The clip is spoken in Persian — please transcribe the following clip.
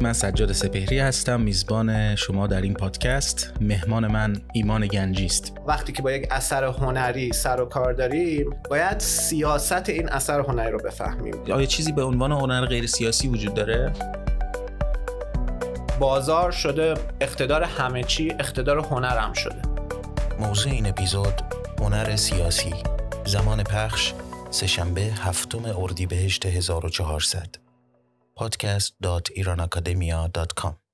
من سجاد سپهری هستم میزبان شما در این پادکست. مهمان من ایمان گنجی است. وقتی که با یک اثر هنری سر و کار داریم باید سیاست این اثر هنری رو بفهمیم. آیا چیزی به عنوان هنر غیر سیاسی وجود داره؟ بازار شده اقتدار همه چی اقتدار هنر هم شده. موضوع این اپیزود هنر سیاسی. زمان پخش سهشنبه هفتم اردیبهشت 1400 podcast.iranacademia.com